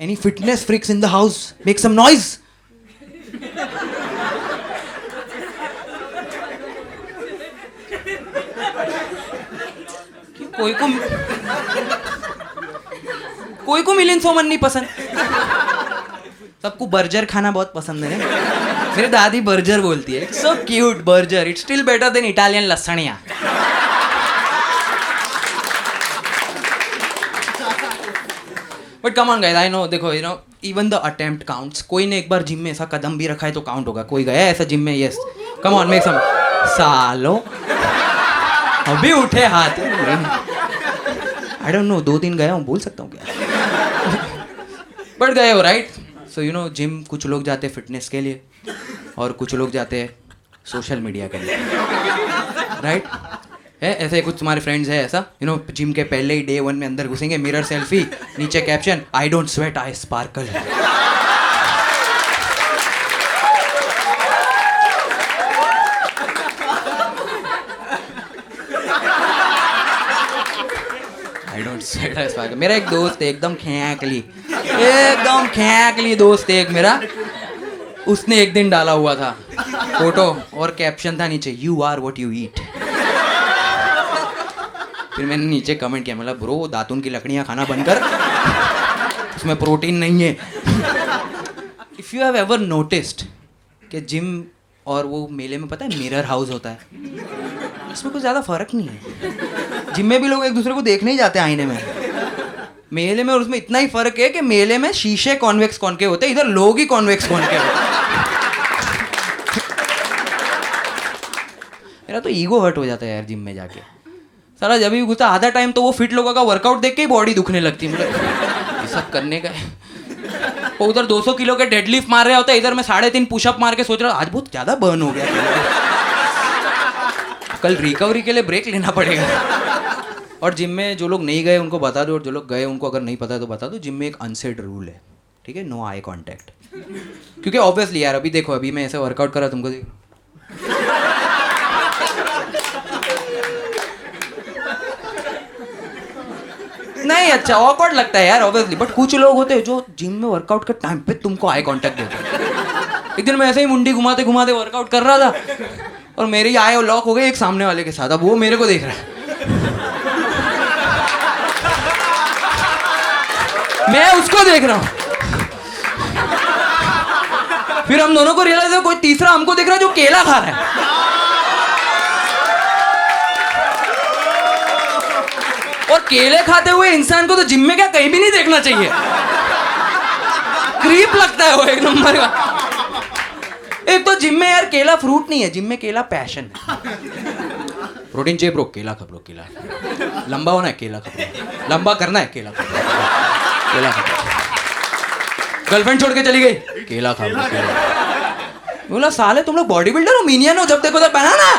Any fitness freaks in the house? Make some noise. कोई को कोई को मिलिन सोमन नहीं पसंद सबको बर्जर खाना बहुत पसंद है मेरी दादी बर्जर बोलती है so cute burger. It's still better than Italian lasagna but come on guys I know देखो you know even the attempt counts कोई ने एक बार जिम में ऐसा कदम भी रखा है तो काउंट होगा. कोई गया ऐसा जिम में? Yes come on make some सालो. अभी उठे हाथ. आई डोंट नो दो दिन गया हूँ, बोल सकता हूँ क्या? बट गए हो right so you know gym कुछ लोग जाते हैं फिटनेस के लिए और कुछ लोग जाते हैं सोशल मीडिया के लिए। राइट है? ऐसे कुछ तुम्हारे फ्रेंड्स है ऐसा? यू नो जिम के पहले ही डे वन में अंदर घुसेंगे मिरर सेल्फी नीचे caption I don't sweat I sparkle I don't I sparkle मेरा एक दोस्त है, एकदम खैकली। एकदम खेक खैकली दोस्त एक मेरा। उसने एक दिन डाला हुआ था। फ़ोटो और कैप्शन था नीचे you are what you eat फिर मैंने नीचे कमेंट किया मतलब ब्रो दातुन की लकड़ियाँ खाना बंद कर उसमें प्रोटीन नहीं है. If you have ever noticed कि जिम और वो मेले में पता है मिरर हाउस होता है, इसमें कुछ ज़्यादा फ़र्क नहीं है। जिम में भी लोग एक दूसरे को देखने ही जाते हैं आईने में। मेले में और उसमें इतना ही फ़र्क है कि मेले में शीशे कॉन्वेक्स कौन के होते हैं? इधर लोग ही कॉन्वेक्स कौन के होते मेरा तो ईगो हर्ट हो जाता है यार जिम में जाके। सारा जब भी घुसा आधा टाइम तो वो फिट लोगों का वर्कआउट देख के ही बॉडी दुखने लगती है। मतलब ये सब करने का है। वो उधर 200 किलो के डेडलिफ्ट मार रहे होते इधर मैं साढ़े तीन पुशअप मार के सोच रहा हूँ, आज बहुत ज़्यादा बर्न हो गया। कल रिकवरी के लिए ब्रेक लेना पड़ेगा। और जिम में जो लोग नहीं गए उनको बता दो, और जो लोग गए उनको अगर नहीं पता तो बता दो। जिम में एक अनसेड रूल है, ठीक है? नो आई कॉन्टैक्ट क्योंकि ऑब्वियसली यार, अभी देखो, अभी मैं ऐसे वर्कआउट करा तुमको देखो। नहीं अच्छा ऑकवर्ड लगता है यार ऑब्वियसली बट कुछ लोग होते हैं जो जिम में वर्कआउट के टाइम पे तुमको आई कांटेक्ट देते हैं। एक दिन मैं ऐसे ही मुंडी घुमाते घुमाते वर्कआउट कर रहा था, और मेरी आय लॉक हो गई एक सामने वाले के साथ। अब वो मेरे को देख रहा है। मैं उसको देख रहा हूँ। फिर हम दोनों को रियलाइज़ है कोई तीसरा हमको देख रहा है जो केला खा रहा है। और केले खाते हुए इंसान को तो जिम में क्या कहीं भी नहीं देखना चाहिए। क्रीप लगता है वो एक नंबर का। एक तो जिम में यार केला फ्रूट नहीं है जिम में केला पैशन है। प्रोटीन चाहिए ब्रो केला खा ब्रो केला। लंबा होना है, केला खा लंबा करना है, केला खा. केला खा। गर्लफ्रेंड छोड़ के चली गई। केला खा। बोला साले तुम लोग बॉडी बिल्डर हो मीनियन हो जब देखो तब बनाना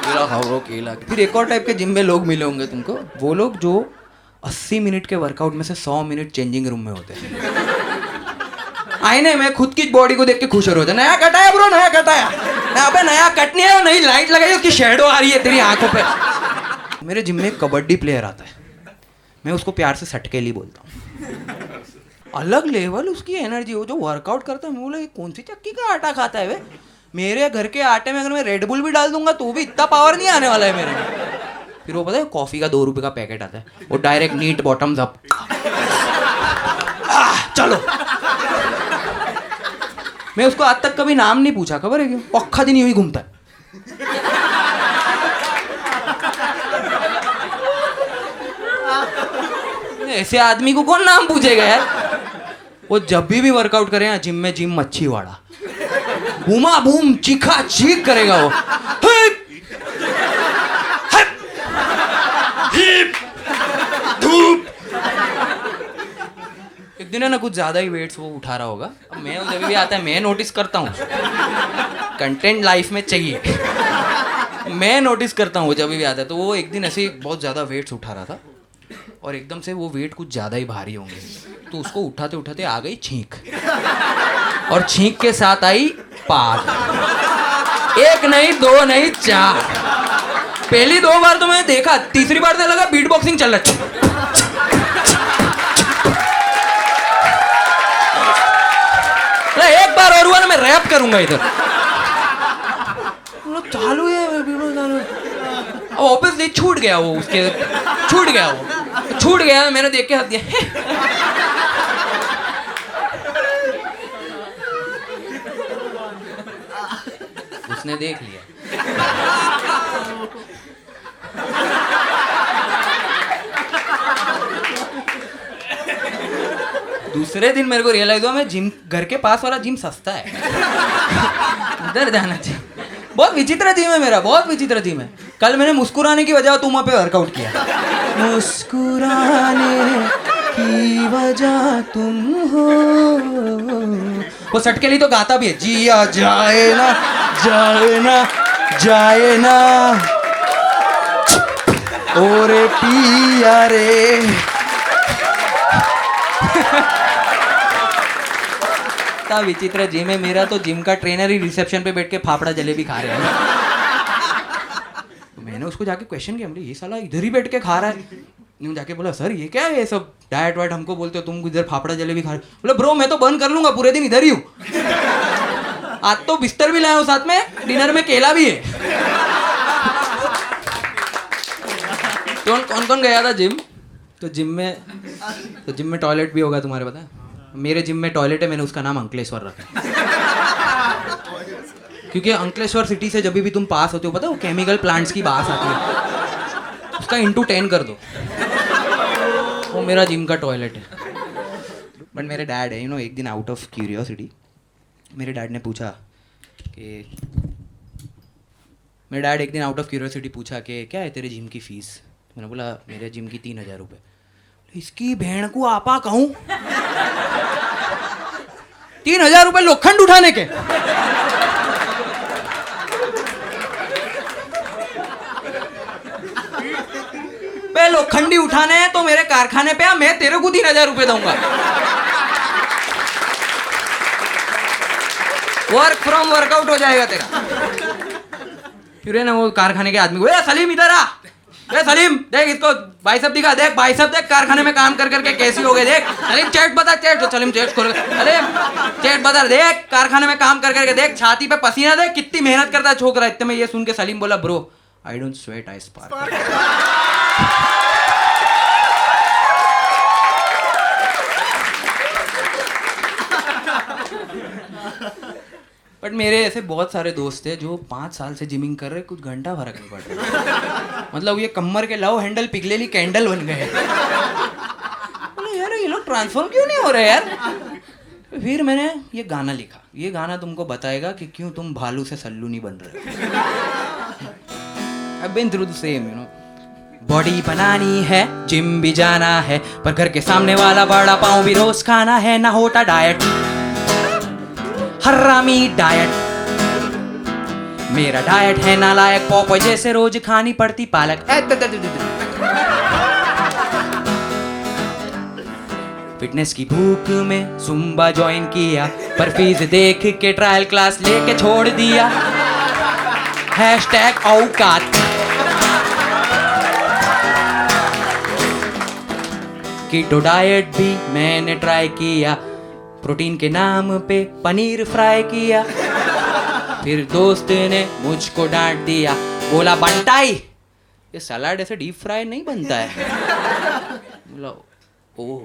केला खाओ ब्रो केला। फिर एक और टाइप के जिम में लोग मिले होंगे तुमको। वो लोग जो 80 मिनट के वर्कआउट में से 100 मिनट चेंजिंग रूम में होते हैं। आईने में खुद की बॉडी को देख के खुश हो रहे होते नया कटाया ब्रो नया कटाया अबे नया कट नहीं है नई लाइट लगाई उसकी शेडो आ रही है तेरी आँखों पे। मेरे जिम में कबड्डी प्लेयर आता है। मैं उसको प्यार से सटकेली बोलता हूँ। अलग लेवल उसकी एनर्जी हो जो वर्कआउट करता है मैं बोला ये कौन सी चक्की का आटा खाता है वे? मेरे घर के आटे में अगर मैं रेडबुल भी डाल दूँगा तो भी इतना पावर नहीं आने वाला है मेरे में। फिर वो पता है कॉफ़ी का दो रुपए का पैकेट आता है, वो डायरेक्ट नीट बॉटम्स अप चलो। मैं उसको आज तक कभी नाम नहीं पूछा, खबर है क्यों? पक्का दिन यूँ ही घूमता है। ऐसे आदमी को कौन नाम पूछेगा यार? वो जब भी भी वर्कआउट करे जिम में जिम मच्छी वाड़ा घूमा बूम चीखा चीख करेगा वो। धूप! एक दिन है ना, कुछ ज़्यादा ही वेट्स वो उठा रहा होगा। अब मैं जब भी आता है, मैं नोटिस करता हूँ। कंटेंट लाइफ में चाहिए। मैं नोटिस करता हूँ जब भी आता है तो वो एक दिन ऐसे बहुत ज़्यादा वेट्स उठा रहा था। और एकदम से वो वेट कुछ ज़्यादा ही भारी होंगे। तो उसको उठाते उठाते आ गई छींक। और छींक के साथ आई पाद। एक नहीं, दो नहीं, चार। पहली दो बार तो मैंने देखा, तीसरी बार से लगा बीट बॉक्सिंग चल रहा है। एक बार और हुआ ना, मैं रैप करूँगा इधर। चालू है। अब छूट गया वो, उसके छूट गया वो। छूट गया मैंने देख के हंस दिया। उसने देख लिया। दूसरे दिन मेरे को रियलाइज़ हुआ, मैं जिम घर के पास वाला जिम सस्ता है। उधर जाना चाहिए। बहुत विचित्र जिम है मेरा, बहुत विचित्र जिम है। कल मैंने मुस्कुराने की वजह तुम वहाँ पे वर्कआउट किया। मुस्कुराने की वजह तुम हो। वो सट के लिए तो गाता भी है, जिया जाए ना जाए ना जाए ना। ओरे पिया रे। विचित्र जिम है मेरा तो जिम का ट्रेनर ही रिसेप्शन पे बैठ के फाफड़ा जलेबी खा रहे हैं। उसको जाके क्वेश्चन किया बोले ये साला इधर ही बैठ के खा रहा है। यूँ जाके बोला, सर, ये क्या है ये सब? डाइट वाइट हमको बोलते हो, तुम इधर फाफड़ा जलेबी खा रहे बोले, ब्रो, मैं तो बंद कर लूँगा, पूरे दिन इधर ही हूँ। आज तो बिस्तर भी लाया हूँ साथ में डिनर में केला भी है। कौन कौन कौन गया था जिम तो जिम में तो जिम में टॉयलेट भी होगा तुम्हारे, पता है? मेरे जिम में टॉयलेट है, मैंने उसका नाम अंकलेश्वर रखा क्योंकि अंकलेश्वर सिटी से जब भी तुम पास होते हो, पता है वो केमिकल प्लांट्स की बास आती है। उसका इंटू टेन कर दो। वो मेरा जिम का टॉयलेट है। बट मेरे डैड है यू नो एक दिन आउट ऑफ़ क्यूरियोसिटी मेरे डैड ने पूछा कि, मेरे डैड एक दिन आउट ऑफ़ क्यूरियोसिटी पूछा कि, क्या है तेरे जिम की फ़ीस मैंने बोला, मेरे जिम की तीन हज़ार रुपये इसकी बहन को आपा कहूँ? तीन हज़ार रुपये लोखंड उठाने के। बे लोखंडी उठाने हैं तो मेरे कारखाने पे आ, मैं तेरे को तीन हज़ार रुपये दूँगा। वर्क फ्रॉम वर्कआउट हो जाएगा तेरा। फिर ना वो कारखाने के आदमी को सलीम इधर आ। ए, सलीम, देख इसको बाइसेप दिखा, देख बाइसेप देख कारखाने में काम कर, करके कैसी हो गई देख। सलीम चेस्ट बता, चैट, सलीम, चैट खोल। सलीम चैट बता, देख कारखाने में काम कर, करके देख, छाती पे पसीना देख, कितनी मेहनत करता है छोकरा इतने में ये सुन के सलीम बोला bro I don't sweat I spark but मेरे ऐसे बहुत सारे दोस्त हैं जो पाँच साल से जिमिंग कर रहे कुछ घंटा फ़र्क नहीं पड़ रहा। मतलब ये कमर के लव हैंडल पिघलेली कैंडल बन गए। यार ये लोग ट्रांसफॉर्म क्यों नहीं हो रहे यार? फिर मैंने ये गाना लिखा। ये गाना तुमको बताएगा कि क्यों तुम भालू से सल्लू नहीं बन रहे। I've been through the same, you know. Body बनानी है जिम भी जाना है पर घर के सामने वाला बड़ा पाँव भी रोज खाना है ना होता डाइट हरामी डाइट मेरा डाइट है नालायक पॉपो जैसे रोज खानी पड़ती पालक। फिटनेस की भूख में सुम्बा ज्वाइन किया, पर फ़ीस देख के ट्रायल क्लास लेके छोड़ दिया। हैशटैग औकात। कीटो डाइट भी मैंने ट्राई किया प्रोटीन के नाम पे पनीर फ्राई किया। फिर दोस्त ने मुझको डांट दिया। बोला, बंटाई, ये सलाड ऐसे डीप फ्राई नहीं बनता है? बोला, ओ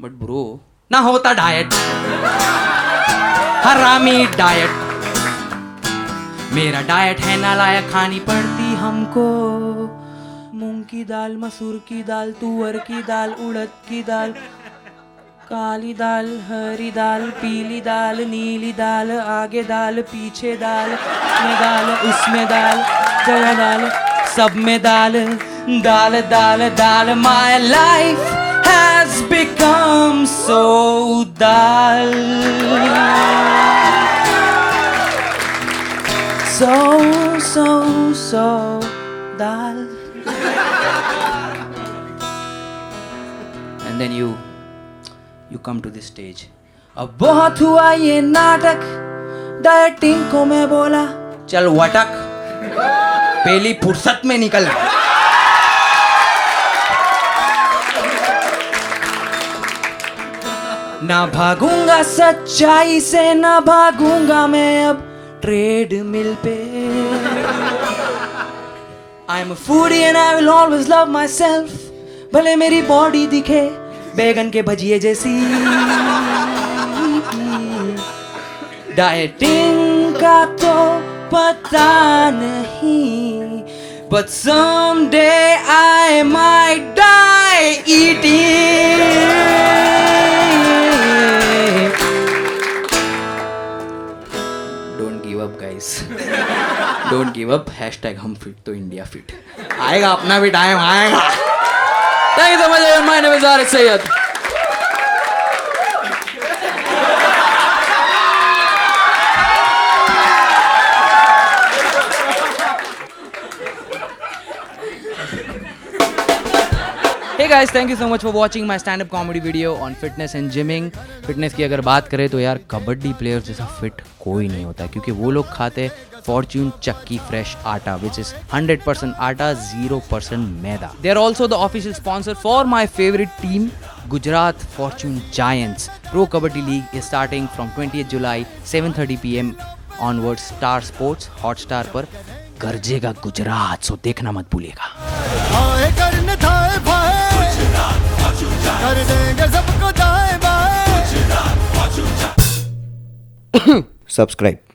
बट ब्रो ना होता डाइट हरामी डाइट मेरा डाइट है नालायक, खानी पड़ती हमको। मूंग की दाल, मसूर की दाल, तुअर की दाल, उड़द की दाल काली दाल, हरी दाल, पीली दाल, नीली दाल, आगे दाल, पीछे दाल, में दाल, उसमें दाल जगह दाल, सब में दाल दाल दाल दाल। My life has become so dal so so so dal and then you you come to this stage. अब बहुत हुआ ये नाटक। डाइटिंग को मैं बोला, चल वटक। पहली फुर्सत में निकल। ना भागूँगा सच्चाई से, ना भागूँगा मैं अब ट्रेड मिल पे। I am foodie and I will always love myself भले मेरी बॉडी दिखे बैगन के भजिए जैसी। डाइटिंग का तो पता नहीं but some day I may die don't give up guys tag हम फिट तो इंडिया फिट आएगा अपना भी टाइम आएगा। Thank you so much. everyone. My name is Aris Sayyed. Hey guys, thank you so much for watching my stand-up comedy video on fitness and gymming. Fitness की अगर बात करें तो यार कबड्डी प्लेयर जैसा फिट कोई नहीं होता क्योंकि वो लोग खाते Fortune chakki fresh atta which is 100% atta 0% maida they are also the official sponsor for my favourite team Gujarat Fortune Giants pro kabaddi league is starting from 20 July 7:30 PM onward Star Sports Hotstar पर गरजेगा गुजरात सो देखना मत भूलिएगा। कर देंगे सबको बाएँ subscribe.